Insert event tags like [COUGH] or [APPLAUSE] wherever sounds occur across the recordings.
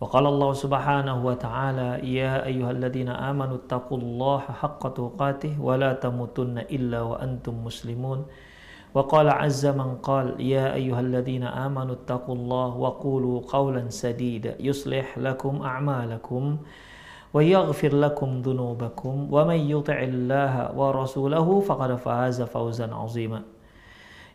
وقال الله سبحانه وتعالى يا أيها الذين آمنوا اتقوا الله حق تقاته ولا تموتن إلا وأنتم مسلمون وقال عز من قال يا أيها الذين آمنوا اتقوا الله وقولوا قولا سديدا يصلح لكم أعمالكم ويغفر لكم ذنوبكم ومن يطع الله ورسوله فقد فاز فوزا عظيما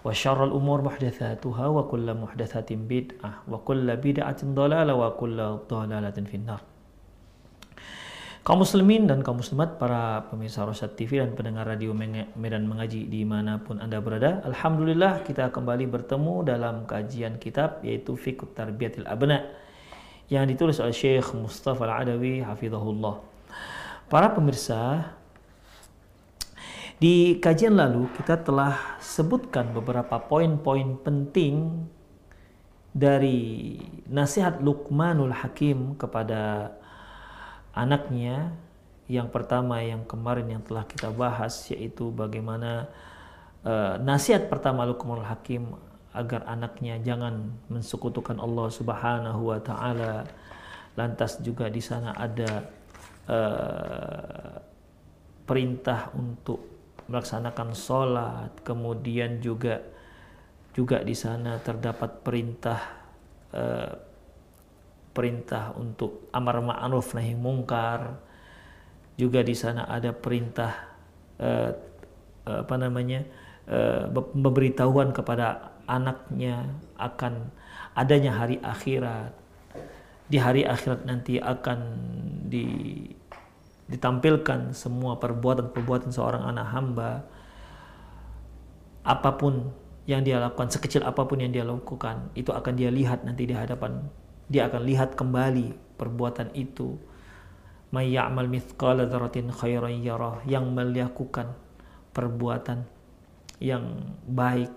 wa syarrul umur muhdatsatuha wa kullu muhdatsatin bid'ah wa kullu bid'atin dhalalah wa kullu dhalalatin finnar. Kaum muslimin dan kaum muslimat, para pemirsa Rosyad TV dan pendengar radio Medan Mengaji di mana pun Anda berada, Alhamdulillah kita kembali bertemu dalam kajian kitab yaitu Fikut Tarbiyatil Abna yang ditulis oleh Syekh Mustafa Al-Adawi Hafizahullah. Para pemirsa, di kajian lalu kita telah sebutkan beberapa poin-poin penting dari nasihat Luqmanul Hakim kepada anaknya. Yang pertama yang kemarin yang telah kita bahas yaitu bagaimana uh, nasihat pertama Luqmanul Hakim agar anaknya jangan mensekutukan Allah Subhanahu wa taala. Lantas juga di sana ada uh, perintah untuk melaksanakan sholat, kemudian juga juga di sana terdapat perintah uh, perintah untuk amar ma'ruf nahi mungkar, juga di sana ada perintah uh, apa namanya pemberitahuan kepada anaknya akan adanya hari akhirat. Di hari akhirat nanti akan di ditampilkan semua perbuatan-perbuatan seorang anak hamba apa pun yang dia lakukan sekecil apa pun yang dia lakukan itu akan dia lihat nanti di hadapan. Dia akan lihat kembali perbuatan itu. May ya'mal mithqala dzarratin khairan yarah yang melakukan perbuatan yang baik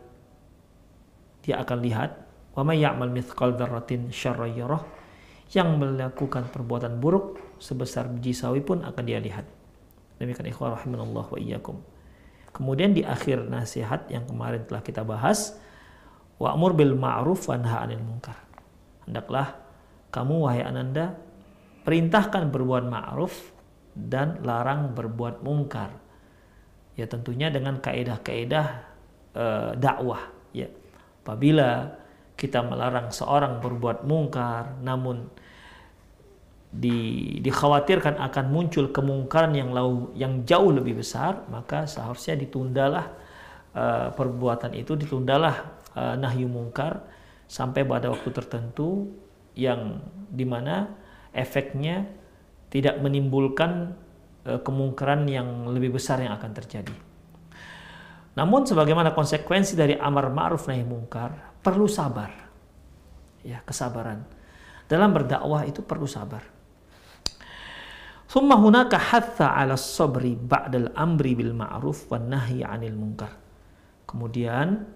dia akan lihat. Wa may ya'mal mithqala dzarratin syarran yarah yang melakukan perbuatan buruk sebesar biji sawi pun akan dia lihat. Demikian ikhwah rahimanallah wa iyyakum. Kemudian di akhir nasihat yang kemarin telah kita bahas, wa'mur bil ma'ruf wa nahy 'anil munkar. Hendaklah kamu wahai ananda perintahkan berbuat ma'ruf dan larang berbuat mungkar. Ya tentunya dengan kaedah-kaedah e, dakwah ya. Apabila kita melarang seorang berbuat mungkar namun di, dikhawatirkan akan muncul kemungkaran yang lau, yang jauh lebih besar, maka seharusnya ditundalah uh, perbuatan itu, ditundalah uh, nahyu mungkar sampai pada waktu tertentu yang di mana efeknya tidak menimbulkan uh, kemungkaran yang lebih besar yang akan terjadi. Namun sebagaimana konsekuensi dari amar ma'ruf nahi mungkar perlu sabar. Ya, kesabaran. Dalam berdakwah itu perlu sabar. Thumma hunaka hatha ala sabri ba'dal amri bil ma'ruf wan nahyi 'anil munkar. Kemudian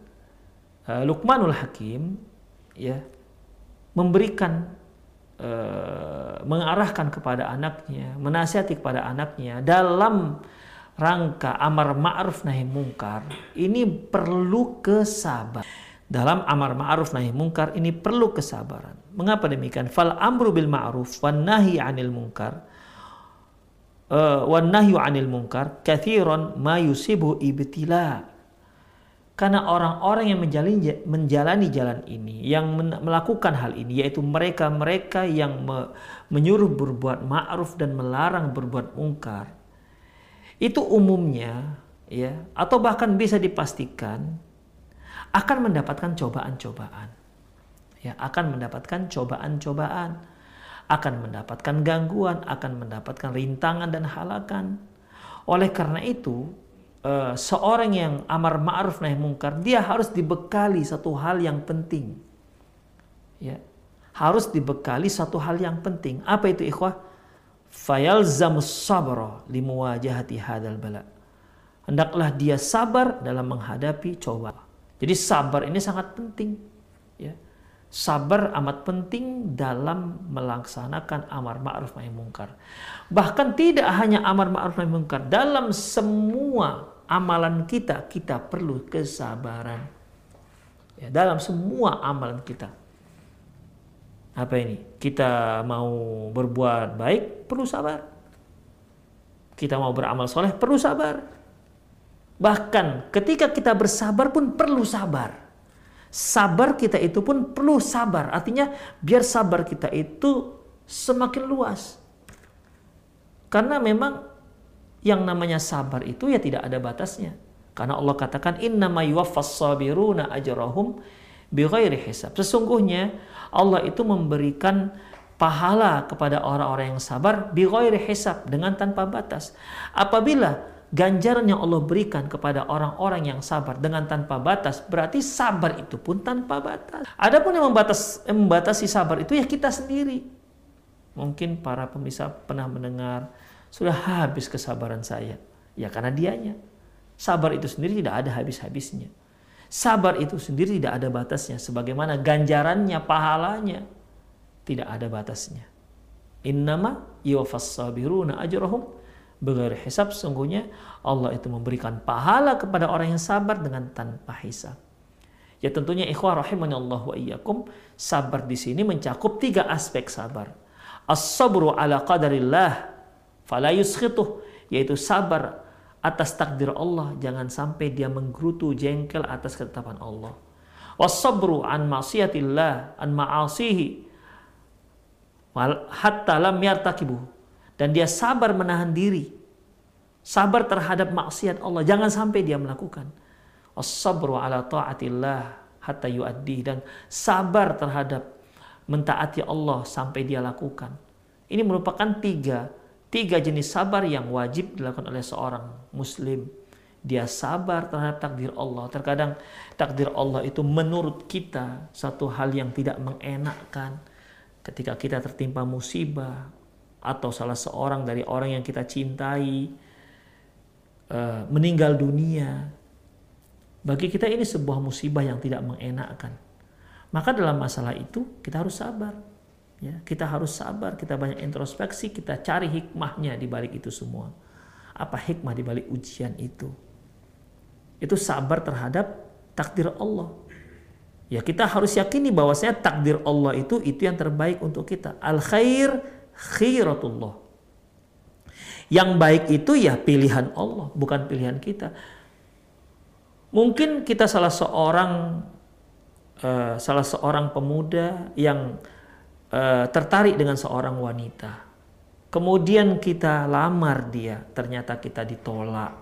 uh, Luqmanul Hakim ya memberikan uh, mengarahkan kepada anaknya, menasihati kepada anaknya dalam rangka amar ma'ruf nahi mungkar ini perlu kesabaran. Dalam amar ma'ruf nahi mungkar ini perlu kesabaran. Mengapa demikian? Fal amru bil ma'ruf wan nahyi 'anil munkar wan nahyu 'anil munkar kathiran ma yusibu ibtila. Karena orang-orang yang menjalani, menjalani jalan ini, yang melakukan hal ini, yaitu mereka-mereka yang me, menyuruh berbuat ma'ruf dan melarang berbuat mungkar, itu umumnya, ya, atau bahkan bisa dipastikan, akan mendapatkan cobaan-cobaan. Ya, akan mendapatkan cobaan-cobaan, akan mendapatkan gangguan, akan mendapatkan rintangan dan halakan. Oleh karena itu, uh, seorang yang amar ma'ruf nahi mungkar, dia harus dibekali satu hal yang penting. Ya. Harus dibekali satu hal yang penting. Apa itu ikhwah? Fayalzamus sabra limuwajahati hadal bala. Hendaklah dia sabar dalam menghadapi cobaan. Jadi sabar ini sangat penting. Sabar amat penting dalam melaksanakan amar ma'ruf nahi mungkar. Bahkan tidak hanya amar ma'ruf nahi mungkar, dalam semua amalan kita kita perlu kesabaran. Ya, dalam semua amalan kita. Apa ini? Kita mau berbuat baik perlu sabar. Kita mau beramal soleh perlu sabar. Bahkan ketika kita bersabar pun perlu sabar sabar kita itu pun perlu sabar. Artinya biar sabar kita itu semakin luas. Karena memang yang namanya sabar itu ya tidak ada batasnya. Karena Allah katakan inna ma yuwaffas sabiruna ajrahum bighairi hisab. Sesungguhnya Allah itu memberikan pahala kepada orang-orang yang sabar bighairi hisab dengan tanpa batas. Apabila ganjaran yang Allah berikan kepada orang-orang yang sabar dengan tanpa batas, berarti sabar itu pun tanpa batas. Adapun yang membatas, membatasi sabar itu ya kita sendiri. Mungkin para pemirsa pernah mendengar, sudah habis kesabaran saya. Ya karena dianya. Sabar itu sendiri tidak ada habis-habisnya. Sabar itu sendiri tidak ada batasnya. Sebagaimana ganjarannya, pahalanya. Tidak ada batasnya. Innama yuwafas sabiruna ajrahum Bagair hisab sungguhnya Allah itu memberikan pahala kepada orang yang sabar dengan tanpa hisab. Ya tentunya ikhwah rahimani Allah wa iyyakum, sabar di sini mencakup tiga aspek sabar. As-sabru ala qadarillah fala yuskhituh, yaitu sabar atas takdir Allah, jangan sampai dia menggerutu jengkel atas ketetapan Allah. Was-sabru an ma'siyatillah, an ma'asihi hatta lam yartakibuh dan dia sabar menahan diri. Sabar terhadap maksiat Allah. Jangan sampai dia melakukan. As-sabru ala ta'atillah hatta yuaddi. Dan sabar terhadap mentaati Allah sampai dia lakukan. Ini merupakan tiga, tiga jenis sabar yang wajib dilakukan oleh seorang muslim. Dia sabar terhadap takdir Allah. Terkadang takdir Allah itu menurut kita satu hal yang tidak mengenakkan. Ketika kita tertimpa musibah, atau salah seorang dari orang yang kita cintai uh, meninggal dunia, bagi kita ini sebuah musibah yang tidak mengenakkan. Maka dalam masalah itu kita harus sabar. Ya, kita harus sabar, kita banyak introspeksi, kita cari hikmahnya di balik itu semua. Apa hikmah di balik ujian itu? Itu sabar terhadap takdir Allah. Ya kita harus yakini bahwasanya takdir Allah itu itu yang terbaik untuk kita. Al khair khiratullah. Yang baik itu ya pilihan Allah, bukan pilihan kita. Mungkin kita salah seorang uh, salah seorang pemuda yang uh, tertarik dengan seorang wanita. Kemudian kita lamar dia, ternyata kita ditolak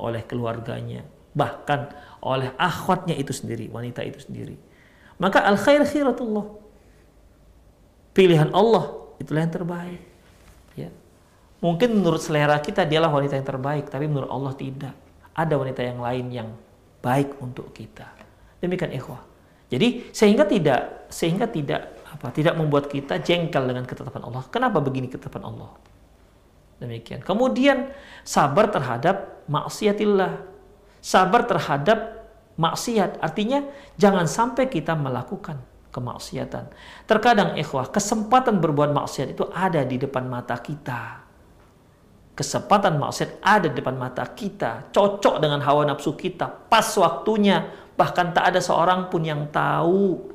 oleh keluarganya, bahkan oleh akhwatnya itu sendiri, wanita itu sendiri. Maka al khair khiratullah. Pilihan Allah itulah yang terbaik. Ya. Mungkin menurut selera kita dialah wanita yang terbaik, tapi menurut Allah tidak. Ada wanita yang lain yang baik untuk kita. Demikian ikhwah. Jadi sehingga tidak sehingga tidak apa tidak membuat kita jengkel dengan ketetapan Allah. Kenapa begini ketetapan Allah? Demikian. Kemudian sabar terhadap maksiatillah. Sabar terhadap maksiat. Artinya jangan sampai kita melakukan kemaksiatan. Terkadang ikhwah, kesempatan berbuat maksiat itu ada di depan mata kita. Kesempatan maksiat ada di depan mata kita, cocok dengan hawa nafsu kita, pas waktunya, bahkan tak ada seorang pun yang tahu.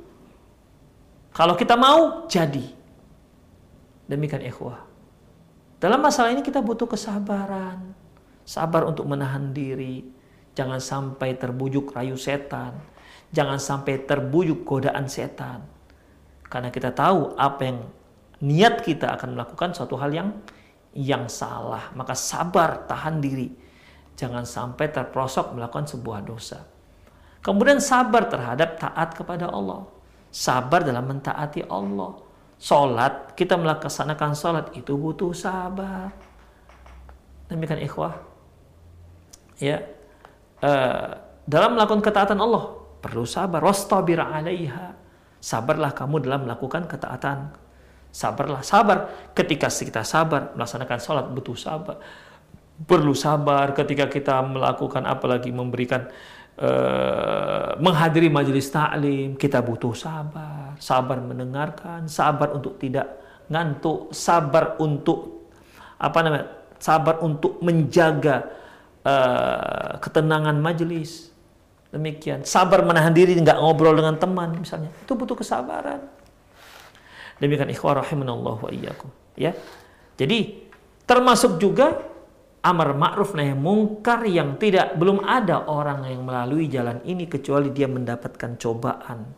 Kalau kita mau, jadi. Demikian ikhwah. Dalam masalah ini kita butuh kesabaran. Sabar untuk menahan diri. Jangan sampai terbujuk rayu setan Jangan sampai terbujuk godaan setan. Karena kita tahu apa yang niat kita akan melakukan suatu hal yang yang salah. Maka sabar, tahan diri. Jangan sampai terprosok melakukan sebuah dosa. Kemudian sabar terhadap taat kepada Allah. Sabar dalam mentaati Allah. Salat, kita melaksanakan salat itu butuh sabar. Demikian ikhwah. Ya. Uh, dalam melakukan ketaatan Allah perlu sabar. Wastabir 'alaiha. Sabarlah kamu dalam melakukan ketaatan. Sabarlah, sabar. Ketika kita sabar melaksanakan salat butuh sabar. Perlu sabar ketika kita melakukan apalagi memberikan Uh, menghadiri majelis taklim kita butuh sabar, sabar mendengarkan, sabar untuk tidak ngantuk, sabar untuk apa namanya? sabar untuk menjaga uh, ketenangan majelis. Demikian, sabar menahan diri nggak ngobrol dengan teman misalnya. Itu butuh kesabaran. Demikian ikhwah rahimanallahu wa iyyakum, ya. Jadi termasuk juga amar ma'ruf nahi mungkar yang tidak belum ada orang yang melalui jalan ini kecuali dia mendapatkan cobaan,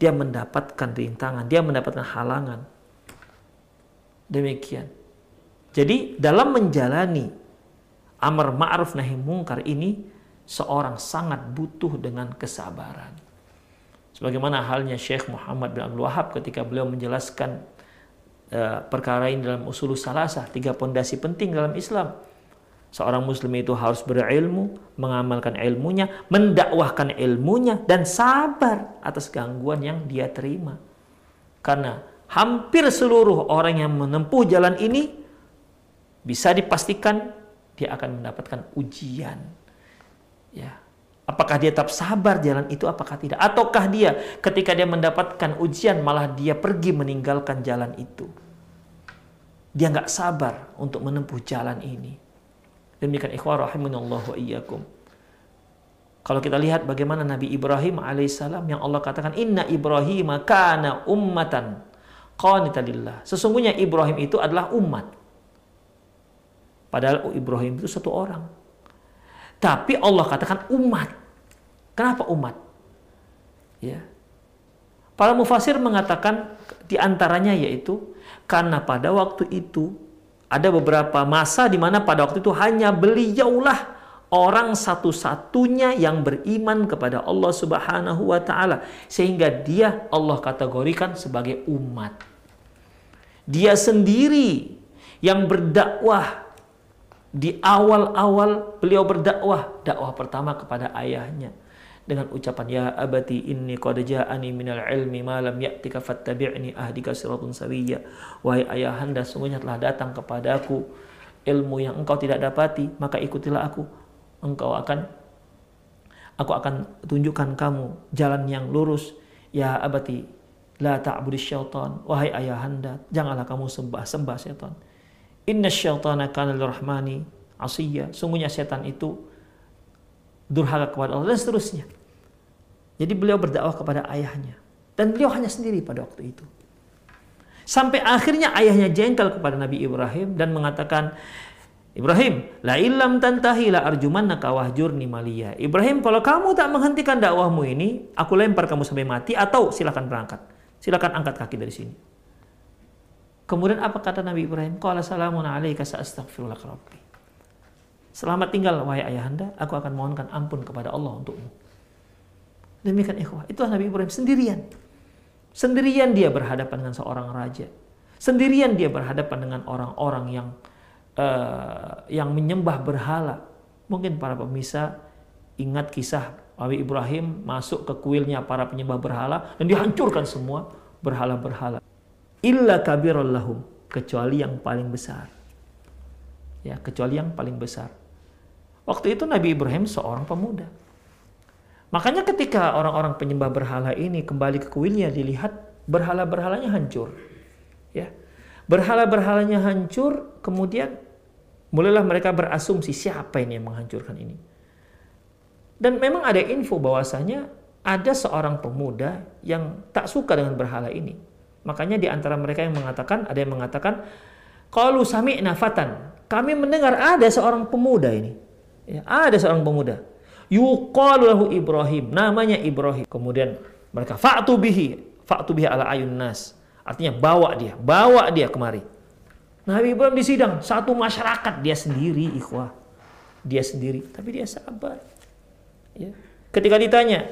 dia mendapatkan rintangan, dia mendapatkan halangan. Demikian. Jadi dalam menjalani amar ma'ruf nahi mungkar ini seorang sangat butuh dengan kesabaran. Sebagaimana halnya Syekh Muhammad bin Abdul Wahab ketika beliau menjelaskan uh, perkara ini dalam usul salasah, tiga pondasi penting dalam Islam Seorang muslim itu harus berilmu, mengamalkan ilmunya, mendakwahkan ilmunya, dan sabar atas gangguan yang dia terima. Karena hampir seluruh orang yang menempuh jalan ini bisa dipastikan dia akan mendapatkan ujian. Ya. Apakah dia tetap sabar jalan itu apakah tidak? Ataukah dia ketika dia mendapatkan ujian malah dia pergi meninggalkan jalan itu? Dia nggak sabar untuk menempuh jalan ini. Demikian ikhwah rahimanallah wa iyyakum. Kalau kita lihat bagaimana Nabi Ibrahim alaihissalam yang Allah katakan inna Ibrahim kana ummatan qanitalillah. Sesungguhnya Ibrahim itu adalah umat. Padahal Ibrahim itu satu orang. Tapi Allah katakan umat. Kenapa umat? Ya. Para mufasir mengatakan di antaranya yaitu karena pada waktu itu ada beberapa masa di mana pada waktu itu hanya beliaulah orang satu-satunya yang beriman kepada Allah Subhanahu wa taala sehingga dia Allah kategorikan sebagai umat. Dia sendiri yang berdakwah di awal-awal beliau berdakwah, dakwah pertama kepada ayahnya. Dengan ucapan ya abati inni qad ja'ani minal ilmi ma lam ya'tika fattabi'ni ahdika siratun sawiyya. Wahai ayahanda sungguhnya telah datang kepadaku ilmu yang engkau tidak dapati maka ikutilah aku. Engkau akan aku akan tunjukkan kamu jalan yang lurus. Ya abati la ta'budi syaitan. Wahai ayahanda janganlah kamu sembah sembah setan inna syaitana kana lirrahmani asiyya sungguhnya setan itu durhaka kepada Allah dan seterusnya. Jadi beliau berdakwah kepada ayahnya dan beliau hanya sendiri pada waktu itu. Sampai akhirnya ayahnya jengkel kepada Nabi Ibrahim dan mengatakan, Ibrahim, la illam tantahi la arjumannaka wahjurni maliya. Ibrahim, kalau kamu tak menghentikan dakwahmu ini, aku lempar kamu sampai mati atau silakan berangkat. Silakan angkat kaki dari sini. Kemudian apa kata Nabi Ibrahim? Qala salamun alaika sa'astaghfirullah rabbi. Selamat tinggal wahai ayahanda, aku akan mohonkan ampun kepada Allah untukmu. Demikian ikhwah, itulah Nabi Ibrahim sendirian. Sendirian dia berhadapan dengan seorang raja. Sendirian dia berhadapan dengan orang-orang yang uh, yang menyembah berhala. Mungkin para pemirsa ingat kisah Nabi Ibrahim masuk ke kuilnya para penyembah berhala dan dihancurkan semua berhala-berhala. Illa kabirallahum kecuali yang paling besar. Ya, kecuali yang paling besar. Waktu itu Nabi Ibrahim seorang pemuda. Makanya ketika orang-orang penyembah berhala ini kembali ke kuilnya dilihat berhala-berhalanya hancur. Ya. Berhala-berhalanya hancur, kemudian mulailah mereka berasumsi siapa ini yang menghancurkan ini. Dan memang ada info bahwasanya ada seorang pemuda yang tak suka dengan berhala ini. Makanya di antara mereka yang mengatakan, ada yang mengatakan, kalau sami nafatan, kami mendengar ada seorang pemuda ini Ya, ada seorang pemuda. Yuqalu Ibrahim. Namanya Ibrahim. Kemudian mereka fa'tu bihi. Fa'tu bihi ala ayun nas. Artinya bawa dia. Bawa dia kemari. Nabi Ibrahim di sidang. Satu masyarakat. Dia sendiri ikhwah. Dia sendiri. Tapi dia sabar. Ya. Ketika ditanya.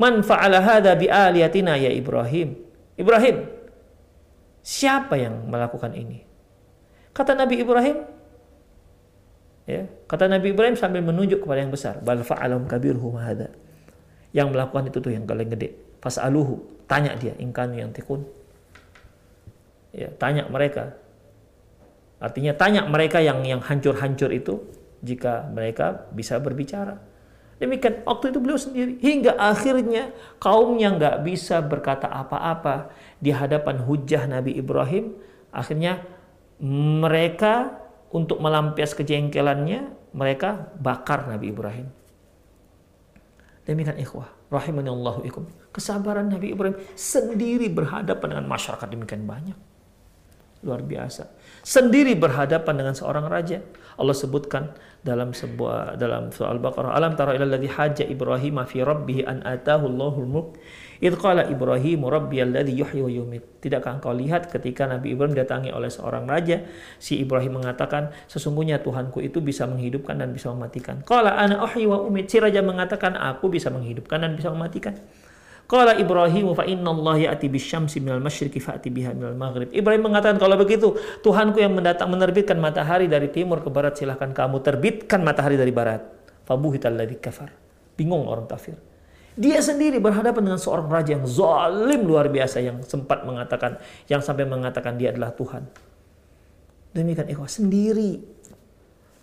Man fa'ala hadha bi aliyatina ya Ibrahim. Ibrahim, siapa yang melakukan ini? Kata Nabi Ibrahim, ya, kata Nabi Ibrahim sambil menunjuk kepada yang besar, bal fa'alum kabirhum hadha. Yang melakukan itu tuh yang paling gede. Pas aluhu, tanya dia, ingkanu yang tikun. Ya, tanya mereka. Artinya tanya mereka yang yang hancur-hancur itu jika mereka bisa berbicara. Demikian waktu itu beliau sendiri hingga akhirnya kaumnya nggak bisa berkata apa-apa di hadapan hujah Nabi Ibrahim. Akhirnya mereka untuk melampias kejengkelannya mereka bakar Nabi Ibrahim. Demikian ikhwah rahimani Allahu ikum. Kesabaran Nabi Ibrahim sendiri berhadapan dengan masyarakat demikian banyak. Luar biasa. Sendiri berhadapan dengan seorang raja. Allah sebutkan dalam sebuah dalam surah Al-Baqarah alam tara ila alladhi haja Ibrahim fi rabbih an atahu Allahul mulk? Id qala Ibrahim alladhi yuhyi wa yumit tidakkah engkau lihat ketika Nabi Ibrahim datangi oleh seorang raja? Si Ibrahim mengatakan sesungguhnya Tuhanku itu bisa menghidupkan dan bisa mematikan. Qala ana uhyi wa umit si raja mengatakan aku bisa menghidupkan dan bisa mematikan Qala Ibrahim fa inna Allah ya'ti bisyamsi minal masyriqi fa'ti biha minal maghrib. Ibrahim mengatakan kalau begitu Tuhanku yang mendatang menerbitkan matahari dari timur ke barat silahkan kamu terbitkan matahari dari barat. Fabuhital ladzi kafar. Bingung orang kafir. Dia sendiri berhadapan dengan seorang raja yang zalim luar biasa yang sempat mengatakan yang sampai mengatakan dia adalah Tuhan. Demikian ikhwah sendiri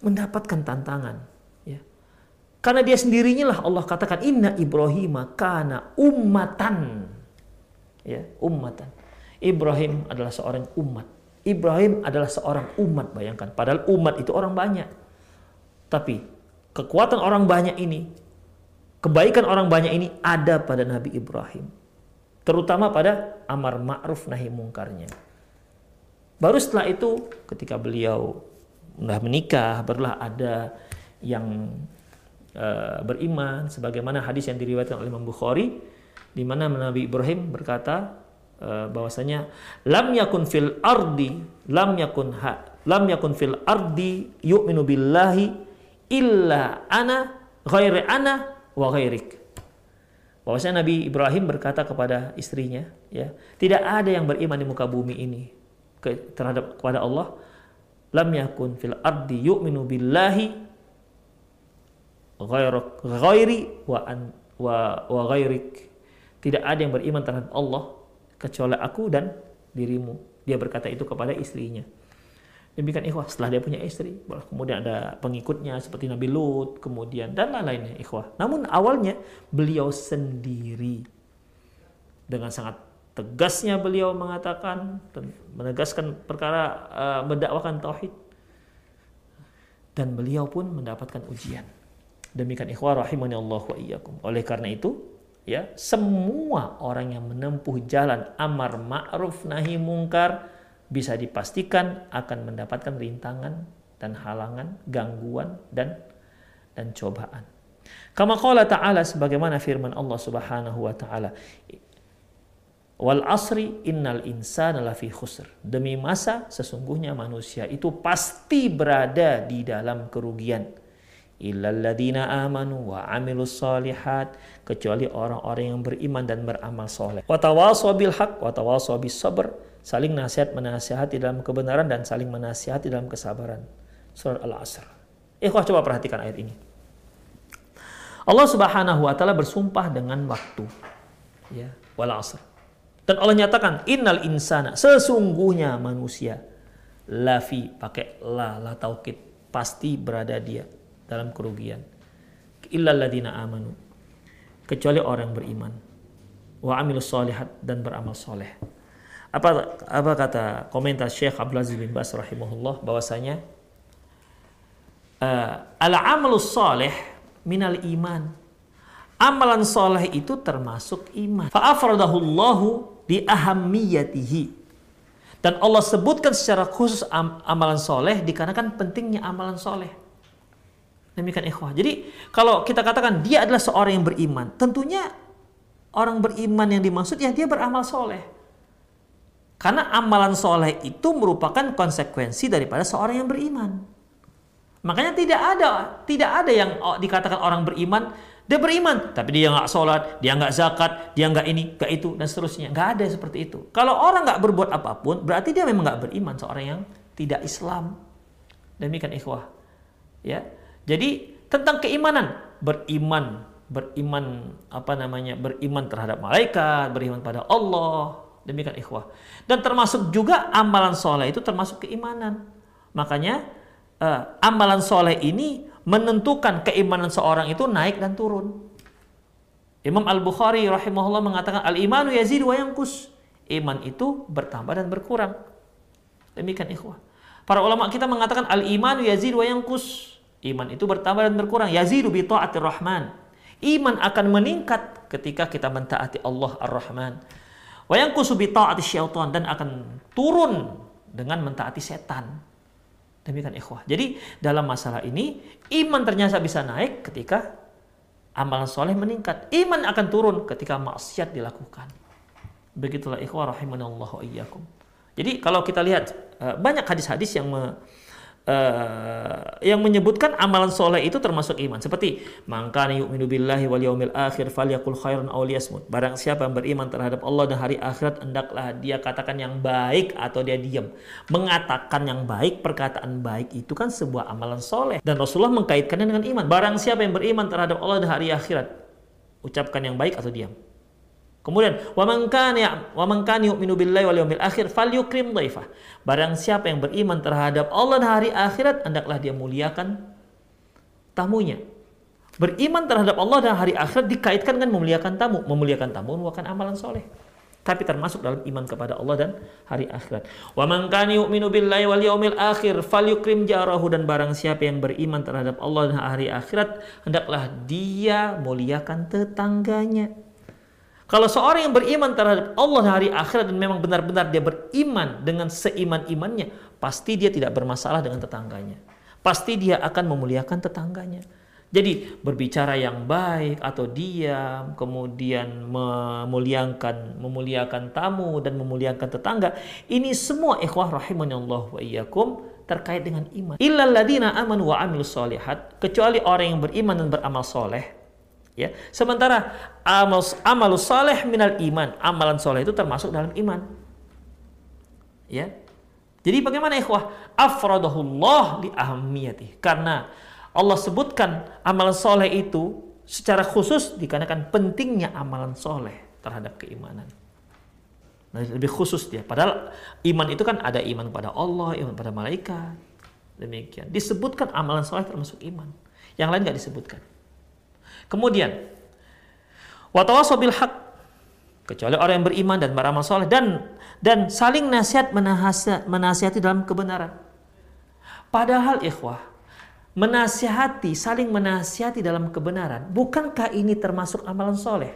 mendapatkan tantangan karena dia sendirinya lah Allah katakan inna Ibrahim kana ummatan. Ya, ummatan. Ibrahim adalah seorang umat. Ibrahim adalah seorang umat, bayangkan. Padahal umat itu orang banyak. Tapi kekuatan orang banyak ini, kebaikan orang banyak ini ada pada Nabi Ibrahim. Terutama pada amar ma'ruf nahi mungkarnya. Baru setelah itu ketika beliau sudah menikah, barulah ada yang uh, beriman sebagaimana hadis yang diriwayatkan oleh Imam Bukhari di mana Nabi Ibrahim berkata uh, bahwasanya lam yakun fil ardi lam yakun ha, lam yakun fil ardi yu'minu billahi illa ana ghairi ana wa ghairik. Bahwasanya Nabi Ibrahim berkata kepada istrinya ya tidak ada yang beriman di muka bumi ini terhadap kepada Allah. Lam yakun fil ardi yu'minu billahi ghairi wa an, wa wa ghairik. Tidak ada yang beriman terhadap Allah kecuali aku dan dirimu. Dia berkata itu kepada istrinya. Demikian ikhwah setelah dia punya istri, kemudian ada pengikutnya seperti Nabi Lut, kemudian dan lain-lainnya ikhwah. Namun awalnya beliau sendiri dengan sangat tegasnya beliau mengatakan menegaskan perkara uh, mendakwakan tauhid dan beliau pun mendapatkan ujian. Demikian ikhwah rahimani Allah wa iyyakum. Oleh karena itu, ya, semua orang yang menempuh jalan amar ma'ruf nahi mungkar bisa dipastikan akan mendapatkan rintangan dan halangan, gangguan dan dan cobaan. Kama qala ta'ala sebagaimana firman Allah Subhanahu wa taala, Wal asri innal insana lafi khusr. Demi masa sesungguhnya manusia itu pasti berada di dalam kerugian illalladzina amanu wa amilus solihat kecuali orang-orang yang beriman dan beramal soleh. Wa tawasaw bil haq wa tawasaw bis sabr saling nasihat menasihati dalam kebenaran dan saling menasihati dalam kesabaran. Surah Al-Asr. Ikhwah coba perhatikan ayat ini. Allah Subhanahu wa taala bersumpah dengan waktu. Ya, wal asr. Dan Allah nyatakan innal insana sesungguhnya manusia lafi pakai la la taukid pasti berada dia dalam kerugian. Illalladzina amanu. Kecuali orang beriman. Wa amilus solihat dan beramal soleh. Apa apa kata komentar Syekh Abdul Aziz bin Bas rahimahullah bahwasanya uh, al amalus soleh minal iman. Amalan soleh itu termasuk iman. Fa'afradahullahu bi ahammiyatihi. Dan Allah sebutkan secara khusus am amalan soleh dikarenakan pentingnya amalan soleh. Demikian ikhwah. Jadi kalau kita katakan dia adalah seorang yang beriman, tentunya orang beriman yang dimaksud ya dia beramal soleh. Karena amalan soleh itu merupakan konsekuensi daripada seorang yang beriman. Makanya tidak ada tidak ada yang dikatakan orang beriman Dia beriman, tapi dia nggak sholat, dia nggak zakat, dia nggak ini, nggak itu, dan seterusnya. Nggak ada seperti itu. Kalau orang nggak berbuat apa pun, berarti dia memang nggak beriman. Seorang yang tidak Islam. Demikian ikhwah. Ya, jadi tentang keimanan, beriman, beriman apa namanya, beriman terhadap malaikat, beriman pada Allah. Demikian ikhwah. Dan termasuk juga amalan soleh itu termasuk keimanan. Makanya uh, amalan soleh ini menentukan keimanan seorang itu naik dan turun. Imam Al-Bukhari rahimahullah mengatakan al-imanu yazid wa yankus. Iman itu bertambah dan berkurang. Demikian ikhwah. Para ulama kita mengatakan al-imanu yazid wa yankus. Iman itu bertambah dan berkurang. Yazidu bi ta'atir rahman. Iman akan meningkat ketika kita mentaati Allah Ar-Rahman. Wa yankusu bi ta'ati syaitan dan akan turun dengan mentaati setan. Demikian ikhwah. Jadi dalam masalah ini iman ternyata bisa naik ketika amalan soleh meningkat. Iman akan turun ketika maksiat dilakukan. Begitulah ikhwah rahimanallahu iyyakum. Jadi kalau kita lihat eh, banyak hadis-hadis yang uh, yang menyebutkan amalan soleh itu termasuk iman. Seperti mangkana yu'minu billahi wal yaumil akhir falyakul khairan aw liyasmut. Barang siapa yang beriman terhadap Allah dan hari akhirat hendaklah dia katakan yang baik atau dia diam. Mengatakan yang baik, perkataan baik itu kan sebuah amalan soleh dan Rasulullah mengkaitkannya dengan iman. Barang siapa yang beriman terhadap Allah dan hari akhirat, ucapkan yang baik atau diam. Kemudian wa man kana wa man kana yu'minu billahi wal yawmil akhir falyukrim dhaifah. Barang siapa yang beriman terhadap Allah dan hari akhirat hendaklah dia muliakan tamunya. Beriman terhadap Allah dan hari akhirat dikaitkan dengan memuliakan tamu. Memuliakan tamu merupakan amalan soleh. Tapi termasuk dalam iman kepada Allah dan hari akhirat. Wa man kana yu'minu billahi wal yawmil akhir falyukrim jarahu dan barang siapa yang beriman terhadap Allah dan hari akhirat hendaklah dia muliakan tetangganya. Kalau seorang yang beriman terhadap Allah hari akhirat dan memang benar-benar dia beriman dengan seiman-imannya, pasti dia tidak bermasalah dengan tetangganya. Pasti dia akan memuliakan tetangganya. Jadi berbicara yang baik atau diam, kemudian memuliakan memuliakan tamu dan memuliakan tetangga, ini semua ikhwah Allah wa iyyakum terkait dengan iman. Illal ladina amanu wa amilus solihat, kecuali orang yang beriman dan beramal soleh, Ya. Sementara amal amal saleh minal iman, amalan soleh itu termasuk dalam iman. Ya. Jadi bagaimana ikhwah? Afradahullah li ahamiyati. Karena Allah sebutkan amalan soleh itu secara khusus dikarenakan pentingnya amalan soleh terhadap keimanan. Nah, lebih khusus dia. Padahal iman itu kan ada iman pada Allah, iman pada malaikat. Demikian. Disebutkan amalan soleh termasuk iman. Yang lain nggak disebutkan. Kemudian watawasobil hak kecuali orang yang beriman dan beramal soleh dan dan saling nasihat menasihati dalam kebenaran. Padahal ikhwah menasihati, saling menasihati dalam kebenaran, bukankah ini termasuk amalan soleh?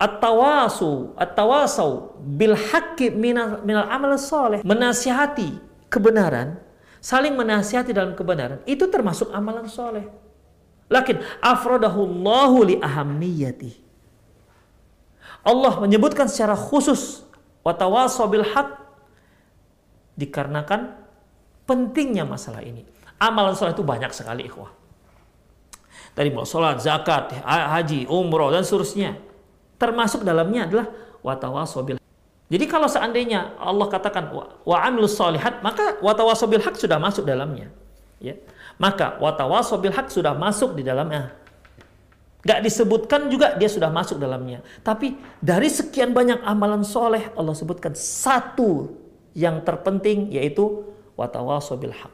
At-tawasu, at-tawasau bil haqqi minal, minal amal soleh. Menasihati kebenaran, saling menasihati dalam kebenaran, itu termasuk amalan soleh. Lakin afrodahullahu li ahammiyati. Allah menyebutkan secara khusus watawasobil haq dikarenakan pentingnya masalah ini. Amalan sholat itu banyak sekali ikhwah. Dari mulai sholat, zakat, haji, umroh, dan seterusnya. Termasuk dalamnya adalah watawasobil jadi kalau seandainya Allah katakan wa amilus solihat, maka watawasobil hak sudah masuk dalamnya. Ya maka watawasobil hak sudah masuk di dalamnya. Gak disebutkan juga dia sudah masuk dalamnya. Tapi dari sekian banyak amalan soleh Allah sebutkan satu yang terpenting yaitu watawasobil hak.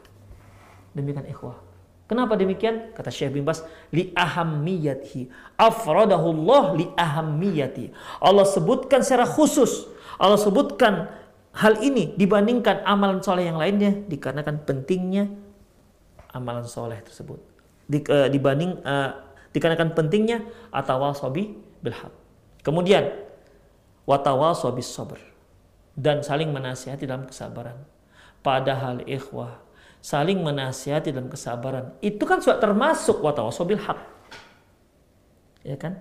Demikian ikhwah. Kenapa demikian? Kata Syekh bin Bas, li ahammiyatihi. Afradahullah li ahammiyati. Allah sebutkan secara khusus. Allah sebutkan hal ini dibandingkan amalan soleh yang lainnya dikarenakan pentingnya amalan soleh tersebut di, uh, dibanding uh, dikarenakan pentingnya atawasobi bilhaq. Kemudian watawasobi sabr dan saling menasihati dalam kesabaran. Padahal ikhwah saling menasihati dalam kesabaran itu kan sudah termasuk watawasobil haq. Ya kan?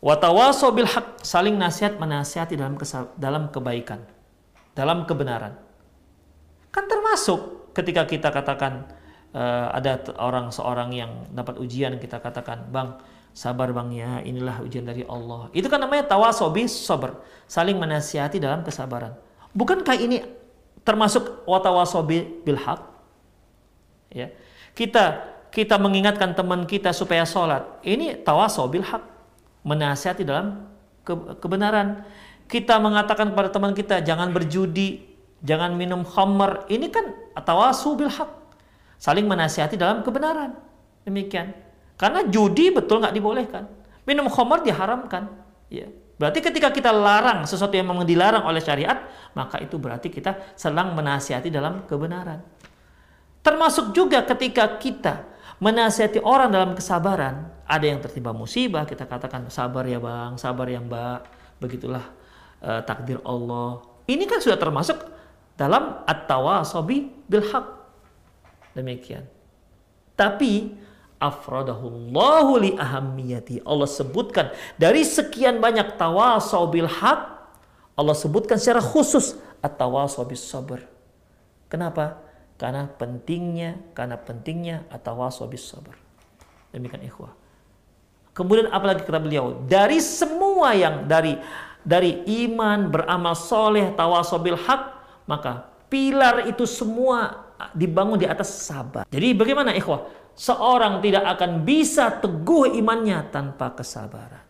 Watawasobil haq saling nasihat menasihati dalam dalam kebaikan, dalam kebenaran. Kan termasuk ketika kita katakan uh, ada orang seorang yang dapat ujian kita katakan, "Bang, sabar Bang ya, inilah ujian dari Allah." Itu kan namanya tawasobi sabar, saling menasihati dalam kesabaran. Bukankah ini termasuk watawasobi bil haq? Ya. Kita kita mengingatkan teman kita supaya sholat. Ini tawasobil haq. Menasihati dalam ke, kebenaran. Kita mengatakan kepada teman kita jangan berjudi, jangan minum khamr. Ini kan tawasobil haq. Saling menasihati dalam kebenaran. Demikian. Karena judi betul nggak dibolehkan. Minum khamr diharamkan. Ya. Berarti ketika kita larang sesuatu yang memang dilarang oleh syariat, maka itu berarti kita sedang menasihati dalam kebenaran. Termasuk juga ketika kita menasihati orang dalam kesabaran. Ada yang tertimpa musibah, kita katakan sabar ya bang, sabar ya mbak. Begitulah uh, takdir Allah. Ini kan sudah termasuk dalam at-tawasobi bil haq. Demikian. Tapi afradahullahu li ahammiyati. Allah sebutkan dari sekian banyak tawasobil haq, Allah sebutkan secara khusus at-tawasobil sabr. Kenapa? karena pentingnya karena pentingnya atawassobis sabar. Demikian ikhwah. Kemudian apalagi kata beliau, dari semua yang dari dari iman, beramal soleh, tawasobil hak, maka pilar itu semua dibangun di atas sabar. Jadi bagaimana ikhwah? Seorang tidak akan bisa teguh imannya tanpa kesabaran.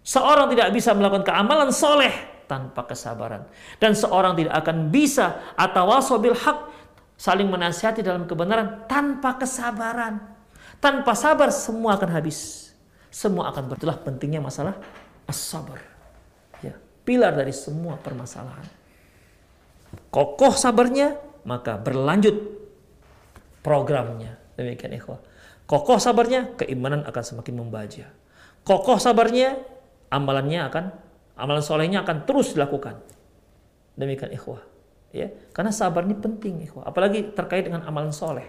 Seorang tidak bisa melakukan keamalan soleh tanpa kesabaran. Dan seorang tidak akan bisa atawasobil hak saling menasihati dalam kebenaran tanpa kesabaran. Tanpa sabar semua akan habis. Semua akan bertelah pentingnya masalah as-sabar. Ya, pilar dari semua permasalahan. Kokoh sabarnya, maka berlanjut programnya. Demikian ikhwah. Kokoh sabarnya, keimanan akan semakin membaja. Kokoh sabarnya, amalannya akan amalan solehnya akan terus dilakukan. Demikian ikhwah ya karena sabar ini penting ikhwah apalagi terkait dengan amalan soleh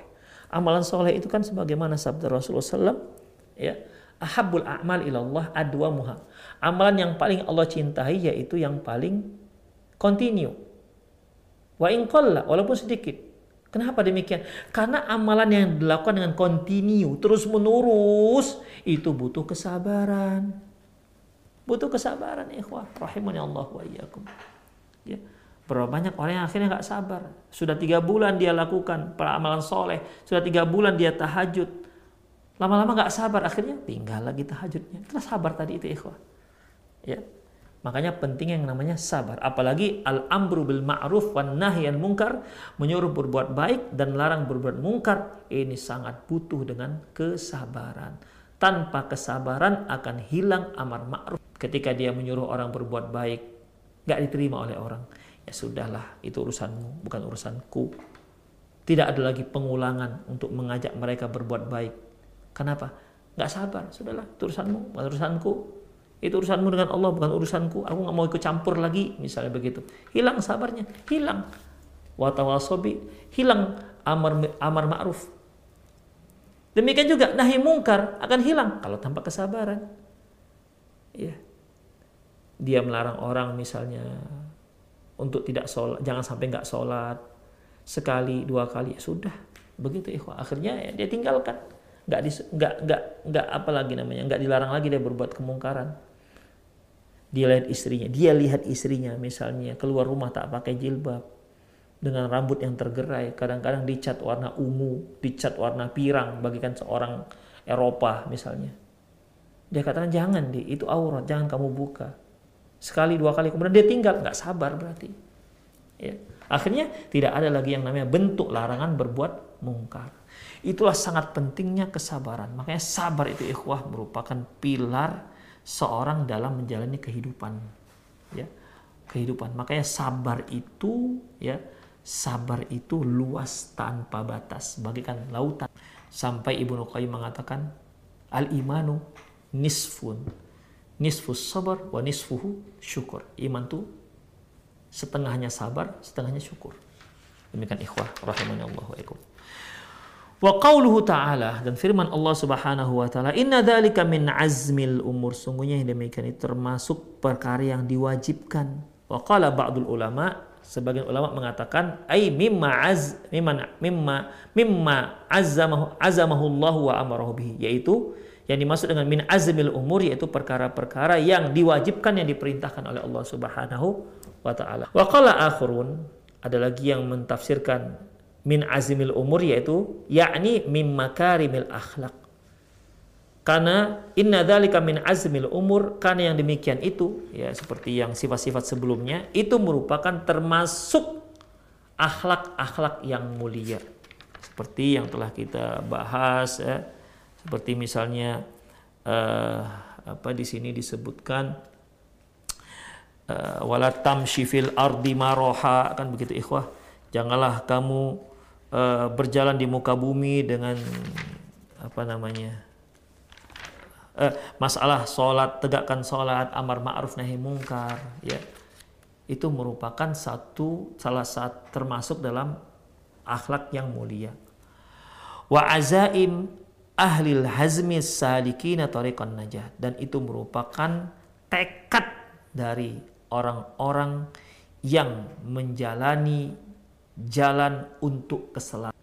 amalan soleh itu kan sebagaimana sabda Rasulullah SAW ya ahabul a'mal ilallah adwa muha amalan yang paling Allah cintai yaitu yang paling continue wa in walaupun sedikit Kenapa demikian? Karena amalan yang dilakukan dengan continue, terus menerus, itu butuh kesabaran. Butuh kesabaran, ikhwah. Rahimani Allah wa iyyakum. Ya. Berapa banyak orang yang akhirnya nggak sabar. Sudah tiga bulan dia lakukan peramalan soleh. Sudah tiga bulan dia tahajud. Lama-lama nggak sabar. Akhirnya tinggal lagi tahajudnya. Itulah sabar tadi itu ikhwah. Ya. Makanya penting yang namanya sabar. Apalagi al-amru bil ma'ruf wan nahyan mungkar. Menyuruh berbuat baik dan larang berbuat mungkar. Ini sangat butuh dengan kesabaran. Tanpa kesabaran akan hilang amar ma'ruf. Ketika dia menyuruh orang berbuat baik. Gak diterima oleh orang ya sudahlah itu urusanmu bukan urusanku tidak ada lagi pengulangan untuk mengajak mereka berbuat baik kenapa nggak sabar sudahlah itu urusanmu bukan urusanku itu urusanmu dengan Allah bukan urusanku. Aku nggak mau ikut campur lagi misalnya begitu. Hilang sabarnya hilang. Watawasobi hilang amar amar ma'ruf. Demikian juga nahi mungkar akan hilang kalau tanpa kesabaran. Ya dia melarang orang misalnya untuk tidak sholat, jangan sampai nggak sholat. Sekali dua kali ya sudah. Begitu ikhwah. Akhirnya ya dia tinggalkan. Nggak nggak nggak nggak apa lagi namanya nggak dilarang lagi dia berbuat kemungkaran dia lihat istrinya. Dia lihat istrinya misalnya keluar rumah tak pakai jilbab. Dengan rambut yang tergerai. Kadang-kadang dicat warna ungu dicat warna pirang bagikan seorang Eropa misalnya. Dia katakan jangan di itu aurat. Jangan kamu buka. Sekali dua kali. Kemudian dia tinggal. Nggak sabar berarti. Ya. Akhirnya tidak ada lagi yang namanya bentuk larangan berbuat mungkar. Itulah sangat pentingnya kesabaran. Makanya sabar itu ikhwah merupakan pilar seorang dalam menjalani kehidupan ya kehidupan makanya sabar itu ya sabar itu luas tanpa batas bagikan lautan sampai Ibnu Qayyim mengatakan al imanu nisfun nisfus sabar wa nisfuhu syukur. Iman tuh setengahnya sabar, setengahnya syukur. Demikian ikhwah rahimani Allah wa. Wa qawluhu ta'ala dan firman Allah Subhanahu wa taala, "Inna dzalika min azmil umur." Sungguhnya yang demikian itu termasuk perkara yang diwajibkan. Wa qala ba'dul ulama sebagian ulama mengatakan ai mimma az mimma mimma mimma azamahu azamahu Allah wa amarahu bihi yaitu yang dimaksud dengan min azmil umur yaitu perkara-perkara yang diwajibkan yang diperintahkan oleh Allah Subhanahu wa taala. Wa qala akhirun ada lagi yang mentafsirkan min azmil umur yaitu yakni mim makarimil akhlak karena inna dzalika min azmil umur karena yang demikian itu ya seperti yang sifat-sifat sebelumnya itu merupakan termasuk akhlak-akhlak yang mulia. Seperti yang telah kita bahas ya. Seperti misalnya uh, apa di sini disebutkan uh, wala tamshi fil ardi maroha kan begitu ikhwah. Janganlah kamu uh, berjalan di muka bumi dengan apa namanya? eh, masalah sholat tegakkan sholat amar ma'ruf nahi mungkar ya itu merupakan satu salah satu termasuk dalam akhlak yang mulia wa azaim ahlil hazmi salikina tariqan najah dan itu merupakan tekad dari orang-orang yang menjalani jalan untuk keselamatan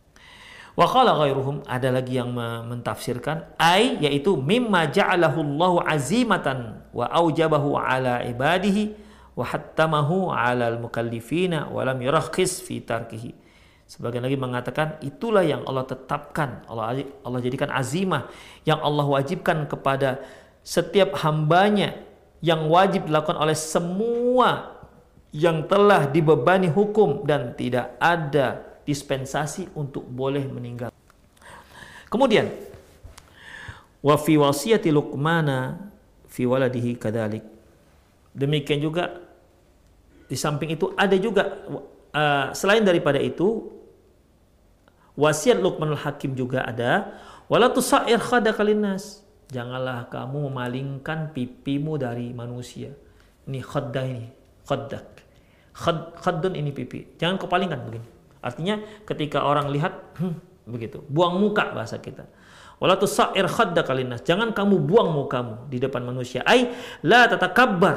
Wa qala ghairuhum ada lagi yang mentafsirkan ai yaitu mimma ja'alahu Allah azimatan wa aujabahu ala ibadihi wa hattamahu ala al-mukallifina wa lam yurakhis fi tarkihi. Sebagian lagi mengatakan itulah yang Allah tetapkan, Allah Allah jadikan azimah yang Allah wajibkan kepada setiap hambanya yang wajib dilakukan oleh semua yang telah dibebani hukum dan tidak ada dispensasi untuk boleh meninggal. Kemudian wa fi wasiyati Luqmana fi waladihi kadalik. Demikian juga di samping itu ada juga uh, selain daripada itu wasiat Luqmanul Hakim juga ada wala tusair khadaka linnas. Janganlah kamu memalingkan pipimu dari manusia. Ini khaddah ini, khaddak. Khad, khaddun ini pipi. Jangan kau palingkan begini. Artinya ketika orang lihat hmm, begitu, buang muka bahasa kita. Wala tusair khadda kalinas. Jangan kamu buang mukamu di depan manusia. Ai la tatakabbar.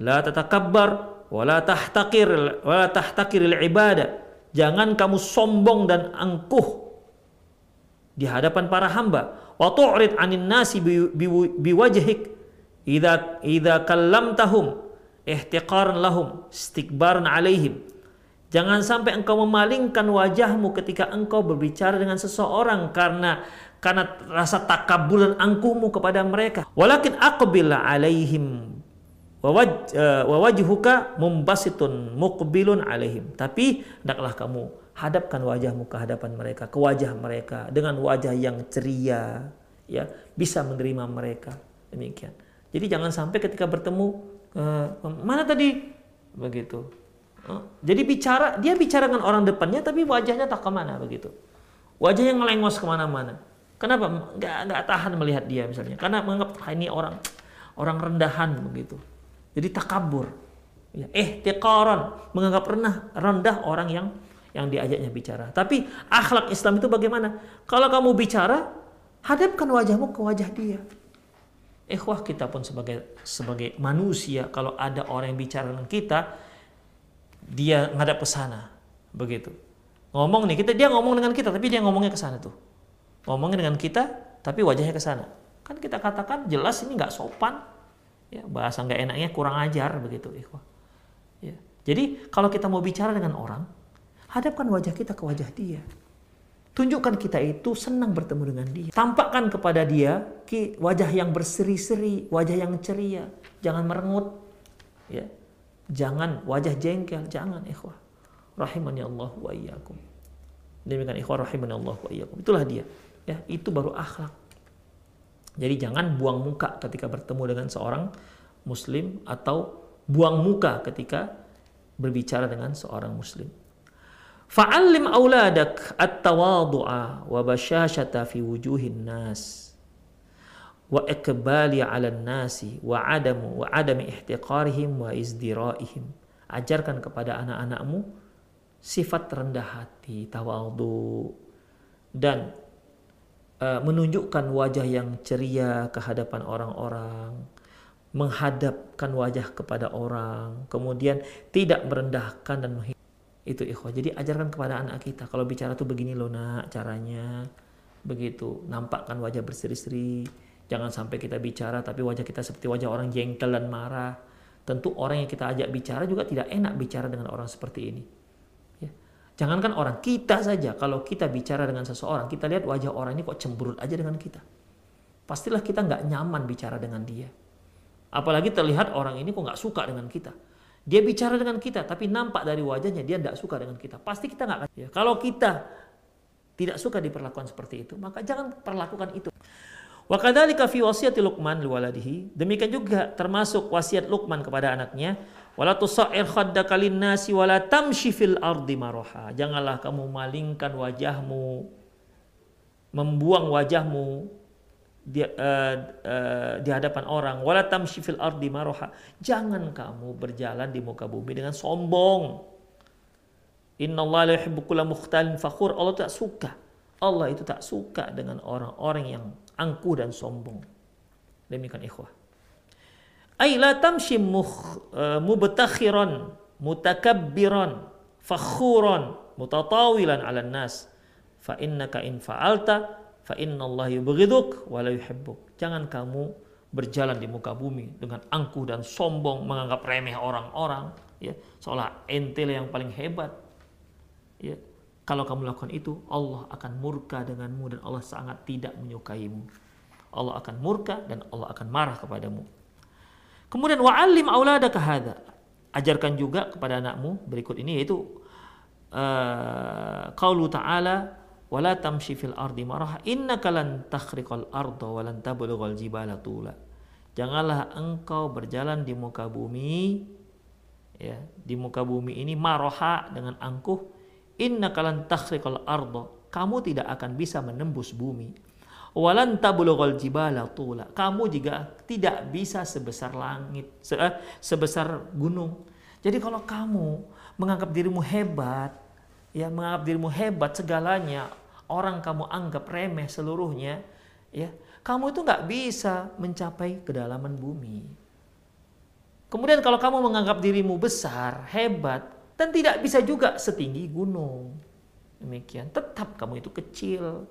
La tatakabbar wala tahtakir wala tahtakir ibadah. Jangan kamu sombong dan angkuh di hadapan para hamba. Wa tu'rid 'anin nasi biwajhik idza idza kallamtahum ihtiqaran lahum istikbaran alaihim Jangan sampai engkau memalingkan wajahmu ketika engkau berbicara dengan seseorang karena karena rasa takabur dan angkuhmu kepada mereka. Walakin aqbil alaihim eh, wa wajhuka mumbasitun muqbilun alaihim. Tapi hendaklah kamu hadapkan wajahmu ke hadapan mereka, ke wajah mereka dengan wajah yang ceria, ya, bisa menerima mereka. Demikian. Jadi jangan sampai ketika bertemu mana tadi begitu jadi bicara, dia bicara dengan orang depannya, tapi wajahnya tak ke mana begitu. Wajahnya ngelengos ke mana-mana. Kenapa? Nggak, nggak tahan melihat dia misalnya. Karena menganggap ah, ini orang orang rendahan begitu. Jadi takabur. Ya, eh tekaran menganggap rendah rendah orang yang yang diajaknya bicara. Tapi akhlak Islam itu bagaimana? Kalau kamu bicara, hadapkan wajahmu ke wajah dia. Ikhwah kita pun sebagai sebagai manusia kalau ada orang yang bicara dengan kita, dia ngadap ke sana. Begitu. Ngomong nih kita dia ngomong dengan kita tapi dia ngomongnya ke sana tuh. Ngomongnya dengan kita tapi wajahnya ke sana. Kan kita katakan jelas ini nggak sopan. Ya bahasa nggak enaknya kurang ajar begitu ikhwah. Ya. Jadi kalau kita mau bicara dengan orang hadapkan wajah kita ke wajah dia tunjukkan kita itu senang bertemu dengan dia tampakkan kepada dia wajah yang berseri-seri wajah yang ceria jangan merengut ya Jangan wajah jengkel, jangan ikhwah. Rahimani Allah wa iyyakum. Demikian ikhwah rahimani Allah wa iyyakum. Itulah dia. Ya, itu baru akhlak. Jadi jangan buang muka ketika bertemu dengan seorang muslim atau buang muka ketika berbicara dengan seorang muslim. Fa'allim auladak at-tawadu'a wa basyashata fi wujuhin nas wa ikbali 'ala nasi wa adamu wa adami ihtiqarihim wa izdiraihim. Ajarkan kepada anak-anakmu sifat rendah hati, tawadhu dan uh, menunjukkan wajah yang ceria ke hadapan orang-orang, menghadapkan wajah kepada orang, kemudian tidak merendahkan dan menghina. Itu ikhwah. Jadi ajarkan kepada anak kita kalau bicara tuh begini loh nak caranya. Begitu, nampakkan wajah berseri-seri. Jangan sampai kita bicara tapi wajah kita seperti wajah orang jengkel dan marah. Tentu orang yang kita ajak bicara juga tidak enak bicara dengan orang seperti ini. Ya. Jangankan orang, kita saja kalau kita bicara dengan seseorang, kita lihat wajah orang ini kok cemberut aja dengan kita. Pastilah kita nggak nyaman bicara dengan dia Apalagi terlihat orang ini kok nggak suka dengan kita. Dia bicara dengan kita, tapi nampak dari wajahnya dia tidak suka dengan kita. Pasti kita nggak. Ya, kalau kita tidak suka diperlakukan seperti itu, maka jangan perlakukan itu. Wa fi Luqman liwaladihi. Demikian juga termasuk wasiat Luqman kepada anaknya, wala tusair khaddaka nasi wala tamshi fil ardi maroha. Janganlah kamu malingkan wajahmu, membuang wajahmu di, uh, uh, di hadapan orang. Wala tamshi fil ardi maroha. Jangan kamu berjalan di muka bumi dengan sombong. Innallaha la yuhibbu mukhtalin fakhur. Allah tak suka. Allah itu tak suka dengan orang-orang yang angkuh dan sombong. Demikian ikhwah. Ay la tamshi mukh, uh, mubtakhiran mutakabbiran fakhuran mutatawilan ala nas. Fa innaka in fa'alta fa Allah yubghiduk wa la yuhibbuk. Jangan kamu berjalan di muka bumi dengan angkuh dan sombong menganggap remeh orang-orang ya. Seolah ente yang paling hebat ya. Kalau kamu lakukan itu Allah akan murka denganmu dan Allah sangat tidak menyukaimu. Allah akan murka dan Allah akan marah kepadamu. Kemudian wa'allim auladaka hadza ajarkan juga kepada anakmu berikut ini yaitu uh, qaulu ta'ala wala tamshi fil ardi marah innaka lan takhriqal arda wa lan tablughal jibala tula. Janganlah engkau berjalan di muka bumi ya di muka bumi ini maroha dengan angkuh innaka lan takhriqal arda. Kamu tidak akan bisa menembus bumi. Walan tablughal jibala tula. Kamu juga tidak bisa sebesar langit eh, sebesar gunung. Jadi kalau kamu menganggap dirimu hebat ya menganggap dirimu hebat segalanya orang kamu anggap remeh seluruhnya, ya kamu itu nggak bisa mencapai kedalaman bumi. Kemudian kalau kamu menganggap dirimu besar, hebat, dan tidak bisa juga setinggi gunung. Demikian, tetap kamu itu kecil.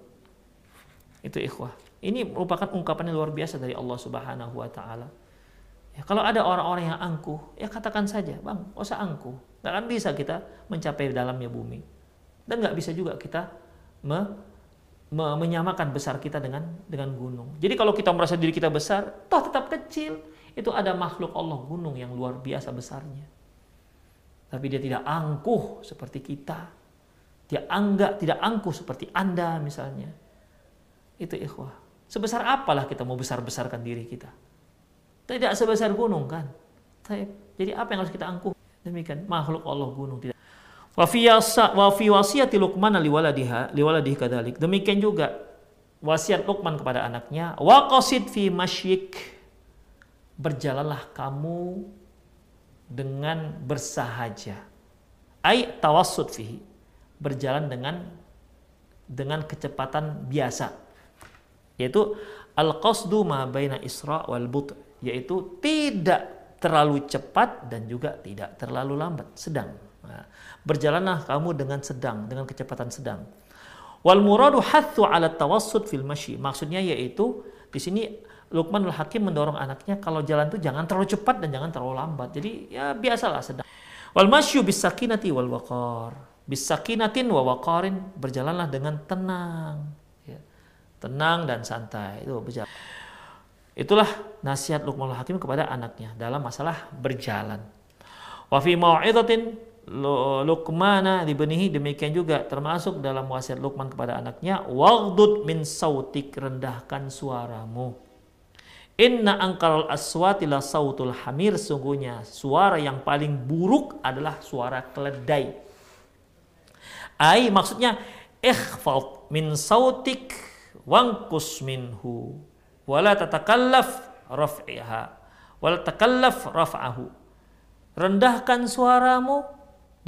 Itu ikhwah. Ini merupakan ungkapan yang luar biasa dari Allah Subhanahu wa taala. Ya, kalau ada orang-orang yang angkuh, ya katakan saja, Bang, usah angkuh. Gak akan bisa kita mencapai dalamnya bumi. Dan nggak bisa juga kita me, me, menyamakan besar kita dengan dengan gunung. Jadi kalau kita merasa diri kita besar, toh tetap kecil. Itu ada makhluk Allah gunung yang luar biasa besarnya. Tapi dia tidak angkuh seperti kita. Dia anggap tidak angkuh seperti Anda misalnya. Itu ikhwah. Sebesar apalah kita mau besar-besarkan diri kita. Tidak sebesar gunung kan. Jadi apa yang harus kita angkuh? Demikian makhluk Allah gunung tidak Wa fi wasiyati Luqman liwaladiha liwaladihi kadalik. Demikian juga wasiat Luqman kepada anaknya, wa qasid fi masyik. Berjalanlah kamu dengan bersahaja. Ai tawassut fihi. Berjalan dengan dengan kecepatan biasa. Yaitu al-qasdu ma baina isra wal but, yaitu tidak terlalu cepat dan juga tidak terlalu lambat, sedang. Nah, berjalanlah kamu dengan sedang, dengan kecepatan sedang. Wal muradu hathu ala tawassut fil masyi. Maksudnya yaitu di sini Luqmanul Hakim mendorong anaknya kalau jalan itu jangan terlalu cepat dan jangan terlalu lambat. Jadi ya biasalah sedang. Wal masyu bis sakinati wal waqar. Bis sakinatin wa waqarin berjalanlah dengan tenang. Ya. Tenang dan santai. Itu berjalan. Itulah nasihat Luqmanul Hakim kepada anaknya dalam masalah berjalan. Wa fi Luqmana dibenihi demikian juga termasuk dalam wasiat Luqman kepada anaknya waghdud min sautik rendahkan suaramu Inna angkal aswati la sautul hamir sungguhnya suara yang paling buruk adalah suara keledai. Ai maksudnya ikhfad min sautik wangkus minhu wala tatakallaf raf'iha wala takallaf raf'ahu. Rendahkan suaramu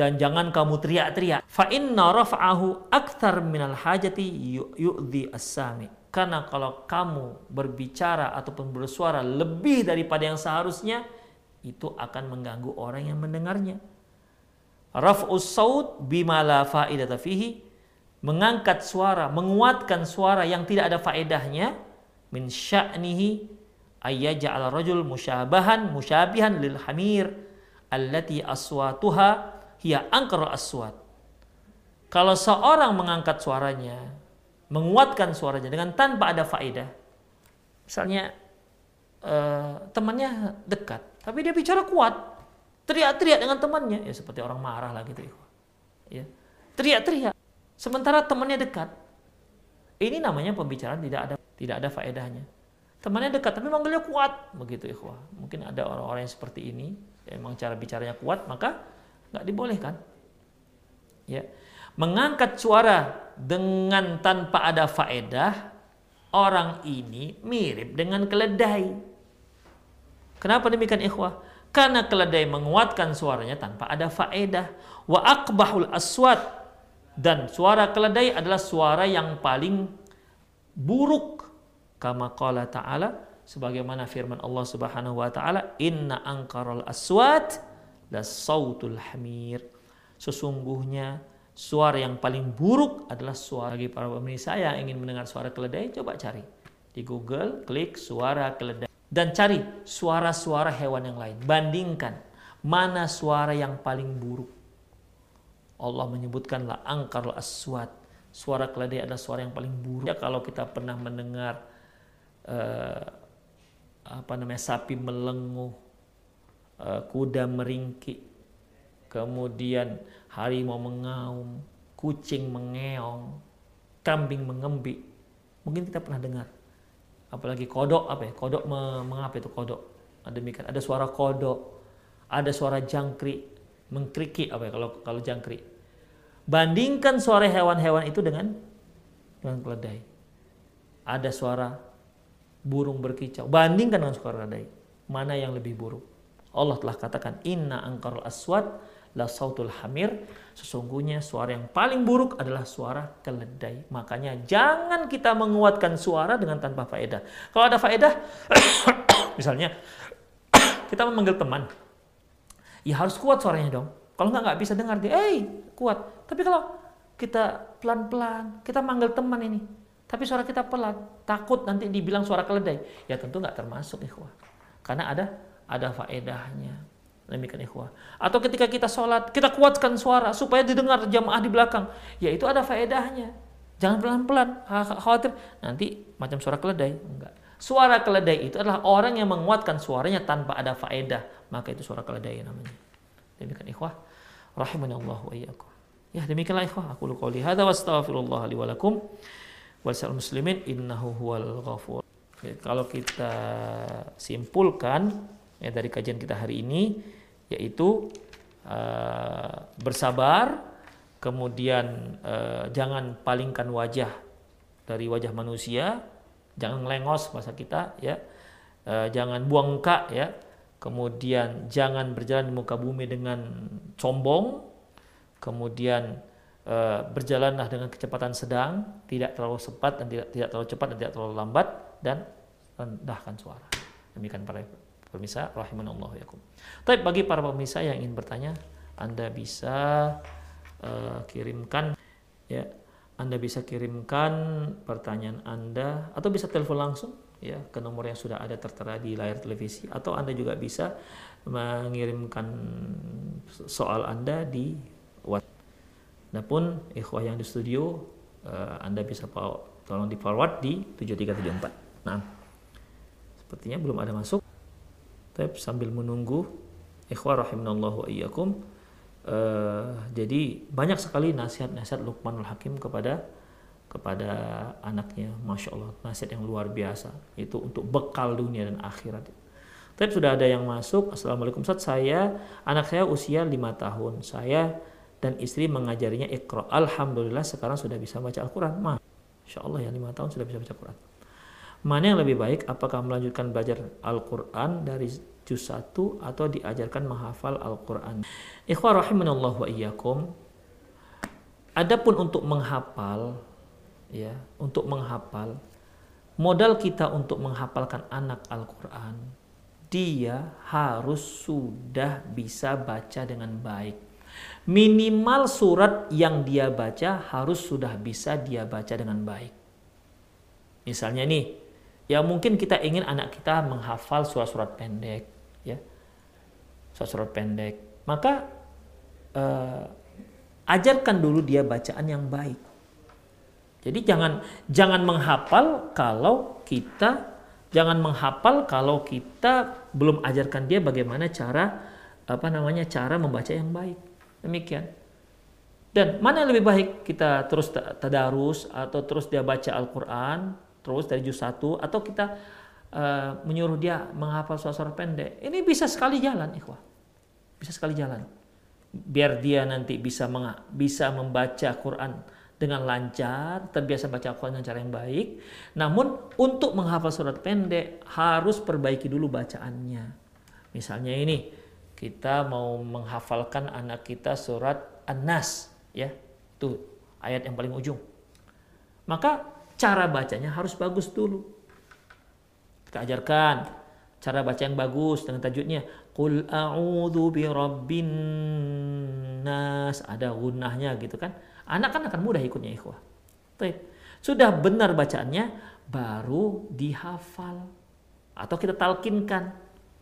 dan jangan kamu teriak-teriak. Fa inna raf'ahu akthar minal hajati yu'dhi as-sami. Karena kalau kamu berbicara ataupun bersuara lebih daripada yang seharusnya, itu akan mengganggu orang yang mendengarnya. Raf'us saut bima la fa'idata fihi mengangkat suara, menguatkan suara yang tidak ada faedahnya min sya'nihi ayyaja'al rajul musyabahan musyabihan lil hamir allati aswatuha hiya angkar aswat. Kalau seorang mengangkat suaranya, menguatkan suaranya dengan tanpa ada faedah, misalnya uh, temannya dekat, tapi dia bicara kuat, teriak-teriak dengan temannya ya seperti orang marah lah gitu ya teriak-teriak. Sementara temannya dekat ini namanya pembicaraan tidak ada tidak ada faedahnya. Temannya dekat tapi manggilnya kuat begitu ikhwah mungkin ada orang-orang yang seperti ini ya, memang cara bicaranya kuat maka nggak dibolehkan. Ya. Mengangkat suara dengan tanpa ada faedah orang ini mirip dengan keledai. Kenapa demikian ikhwah? Karena keledai menguatkan suaranya tanpa ada faedah. Wa akbahul aswat. Dan suara keledai adalah suara yang paling buruk. Kama qala ta'ala sebagaimana firman Allah Subhanahu wa taala, "Inna angkaral aswat la sautul hamir." Sesungguhnya suara yang paling buruk adalah suara bagi para pemirsa yang ingin mendengar suara keledai coba cari di Google klik suara keledai dan cari suara-suara hewan yang lain. Bandingkan mana suara yang paling buruk. Allah menyebutkanlah angkar aswat. Suara keledai adalah suara yang paling buruk. Ya, kalau kita pernah mendengar uh, apa namanya sapi melenguh, uh, kuda meringkik, kemudian harimau mengaum, kucing mengeong, kambing mengembik. Mungkin kita pernah dengar. Apalagi kodok apa ya? Kodok mengapa itu kodok? Demikian ada suara kodok ada suara jangkrik mengkriki apa ya kalau kalau jangkrik. Bandingkan suara hewan-hewan itu dengan dengan keledai. Ada suara burung berkicau. Bandingkan dengan suara keledai. Mana yang lebih buruk Allah telah katakan inna angkarul aswad la sautul hamir. Sesungguhnya suara yang paling buruk adalah suara keledai. Makanya jangan kita menguatkan suara dengan tanpa faedah. Kalau ada faedah [COUGHS] misalnya [COUGHS] kita memanggil teman. Ya harus kuat suaranya dong. Kalau nggak nggak bisa dengar dia eh kuat. Tapi kalau kita pelan-pelan kita manggil teman ini tapi suara kita pelan takut nanti dibilang suara keledai ya tentu nggak termasuk ikhwah. Karena ada ada faedahnya Demikian ikhwah. Atau ketika kita sholat, kita kuatkan suara supaya didengar jamaah di belakang. Ya itu ada faedahnya. Jangan pelan-pelan, khawatir nanti macam suara keledai. Enggak. Suara keledai itu adalah orang yang menguatkan suaranya tanpa ada faedah. Maka itu suara keledai namanya. Demikian ikhwah. Allah wa. Ya demikianlah ikhwah. Aku qouli hadza wa astaghfirullah li wa muslimin innahu huwal ghafur. Kalau kita simpulkan ya dari kajian kita hari ini yaitu uh, bersabar, kemudian uh, jangan palingkan wajah dari wajah manusia, jangan lengos bahasa kita ya, uh, jangan buang muka ya, kemudian jangan berjalan di muka bumi dengan sombong, kemudian uh, berjalanlah dengan kecepatan sedang, tidak terlalu cepat dan tidak tidak terlalu cepat dan tidak terlalu lambat dan rendahkan suara. Demikian para Pemirsa rahimanallahu yakum. Tapi bagi para pemirsa yang ingin bertanya, Anda bisa uh, kirimkan ya, Anda bisa kirimkan pertanyaan Anda atau bisa telepon langsung ya ke nomor yang sudah ada tertera di layar televisi atau Anda juga bisa mengirimkan soal Anda di WhatsApp. Adapun ikhwah yang di studio uh, Anda bisa tolong di forward di 7374. Nah, sepertinya belum ada masuk. Tapi sambil menunggu. Ikhwah rahimanallahu wa iyyakum. Uh, jadi banyak sekali nasihat-nasihat Luqmanul Hakim kepada kepada anaknya. Masya Allah nasihat yang luar biasa. Itu untuk bekal dunia dan akhirat. Tapi sudah ada yang masuk. Assalamualaikum Ustaz. Saya anak saya usia 5 tahun. Saya dan istri mengajarinya ikra Alhamdulillah sekarang sudah bisa baca Al-Quran. Masya Allah ya 5 tahun sudah bisa baca Al-Quran Mana yang lebih baik? Apakah melanjutkan belajar Al-Quran dari juz 1 atau diajarkan menghafal Al-Quran? Ikhwah rahimanallah wa iyyakum. Adapun untuk menghafal, ya, untuk menghafal, modal kita untuk menghafalkan anak Al-Quran, dia harus sudah bisa baca dengan baik. Minimal surat yang dia baca harus sudah bisa dia baca dengan baik. Misalnya nih, ya mungkin kita ingin anak kita menghafal surat-surat pendek, ya, surat-surat pendek. Maka uh, ajarkan dulu dia bacaan yang baik. Jadi jangan jangan menghafal kalau kita jangan menghafal kalau kita belum ajarkan dia bagaimana cara apa namanya cara membaca yang baik. Demikian. Dan mana yang lebih baik kita terus tadarus atau terus dia baca Al-Qur'an terus dari juz 1 atau kita uh, menyuruh dia menghafal suara-suara pendek. Ini bisa sekali jalan, ikhwah. Bisa sekali jalan. Biar dia nanti bisa bisa membaca Quran dengan lancar, terbiasa baca Al-Quran dengan cara yang baik. Namun untuk menghafal surat pendek harus perbaiki dulu bacaannya. Misalnya ini, kita mau menghafalkan anak kita surat An-Nas, ya. Tuh, ayat yang paling ujung. Maka cara bacanya harus bagus dulu. Kita ajarkan cara baca yang bagus dengan tajwidnya. Qul a'udzu birabbin nas. Ada gunnahnya gitu kan Anak kan akan mudah ikutnya ikhwah. Sudah benar bacaannya, baru dihafal. Atau kita talkinkan.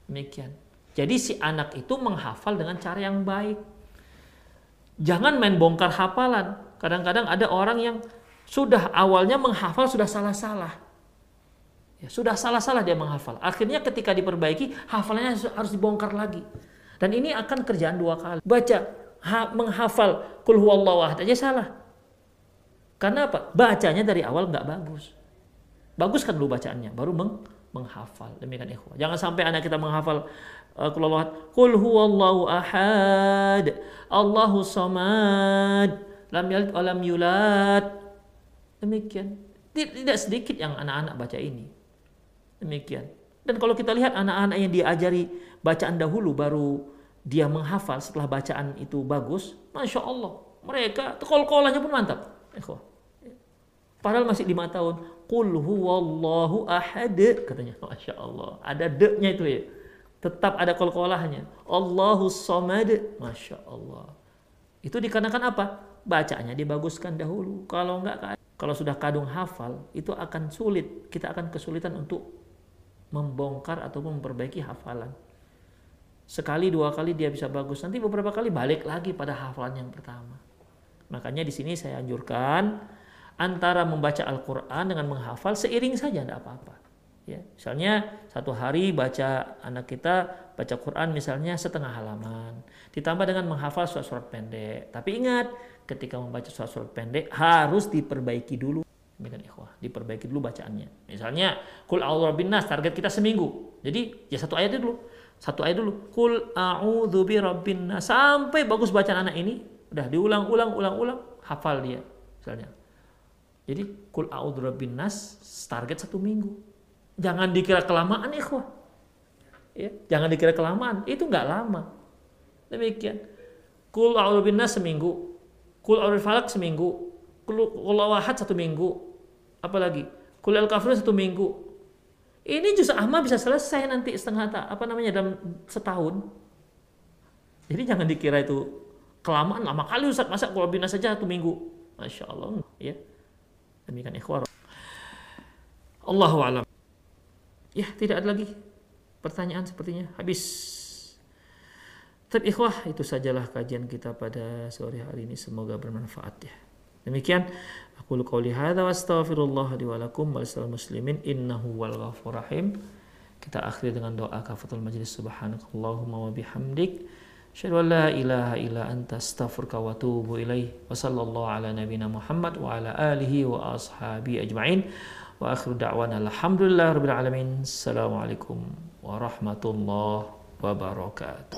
Demikian. Jadi si anak itu menghafal dengan cara yang baik. Jangan main bongkar hafalan. Kadang-kadang ada orang yang sudah awalnya menghafal sudah salah-salah. Ya, sudah salah-salah dia menghafal. Akhirnya ketika diperbaiki, hafalannya harus dibongkar lagi. Dan ini akan kerjaan dua kali. Baca ha, menghafal kul huwallahu aja salah. Karena apa? Bacanya dari awal nggak bagus. Bagus kan dulu bacaannya, baru meng, menghafal. Demikian ikhwah. Jangan sampai anak kita menghafal uh, ahad, kul huwallahu ahad, Allahu samad, lam yalid wa yulad. Demikian. Tidak sedikit yang anak-anak baca ini. Demikian. Dan kalau kita lihat anak-anak yang diajari bacaan dahulu baru dia menghafal setelah bacaan itu bagus, masya Allah, mereka kol-kolanya pun mantap. Padahal masih lima tahun. Qul huwallahu ahad katanya. Masya Allah. Ada de-nya itu ya. Tetap ada kol-kolahnya. Allahu samad. Masya Allah. Itu dikarenakan apa? Bacanya dibaguskan dahulu. Kalau enggak, kalau sudah kadung hafal, itu akan sulit. Kita akan kesulitan untuk membongkar ataupun memperbaiki hafalan. Sekali dua kali dia bisa bagus, nanti beberapa kali balik lagi pada hafalan yang pertama. Makanya di sini saya anjurkan antara membaca Al-Quran dengan menghafal seiring saja, tidak apa-apa. Ya, misalnya satu hari baca anak kita baca Quran misalnya setengah halaman, ditambah dengan menghafal surat-surat pendek. Tapi ingat, ketika membaca surat-surat pendek harus diperbaiki dulu. Demikian ikhwah, diperbaiki dulu bacaannya. Misalnya, kul bin nas target kita seminggu. Jadi ya satu ayat dulu satu ayat dulu. Kul a'udzu birabbin nas. Sampai bagus bacaan anak ini, udah diulang-ulang ulang-ulang hafal dia misalnya. Jadi kul a'udzu birabbin nas target satu minggu. Jangan dikira kelamaan ikhwah. Ya, jangan dikira kelamaan, itu nggak lama. Demikian. Kul a'udzu seminggu. Kul a'udzu falak seminggu. Kul ahad satu minggu. Apalagi? Kul al-kafirun satu minggu ini juz amma bisa selesai nanti setengah tak apa namanya dalam setahun. Jadi jangan dikira itu kelamaan lama kali Ustaz masa kalau bina saja satu minggu. Masya Allah ya. Demikian ikhwar. Allahu alam. Ya, tidak ada lagi pertanyaan sepertinya. Habis. Tapi ikhwah, itu sajalah kajian kita pada sore hari ini. Semoga bermanfaat ya. Demikian Aku qouli hadza wa astaghfirullah li wa lakum wa muslimin innahu wal ghafur rahim. Kita akhiri dengan doa kafatul majlis subhanakallahumma wa bihamdik Asyhadu an la ilaha illa anta astaghfiruka wa atubu ilaih. Wa sallallahu ala nabiyyina Muhammad wa ala alihi wa ashabi ajma'in. Wa akhiru da'wana alhamdulillah rabbil alamin. Assalamualaikum warahmatullahi wabarakatuh.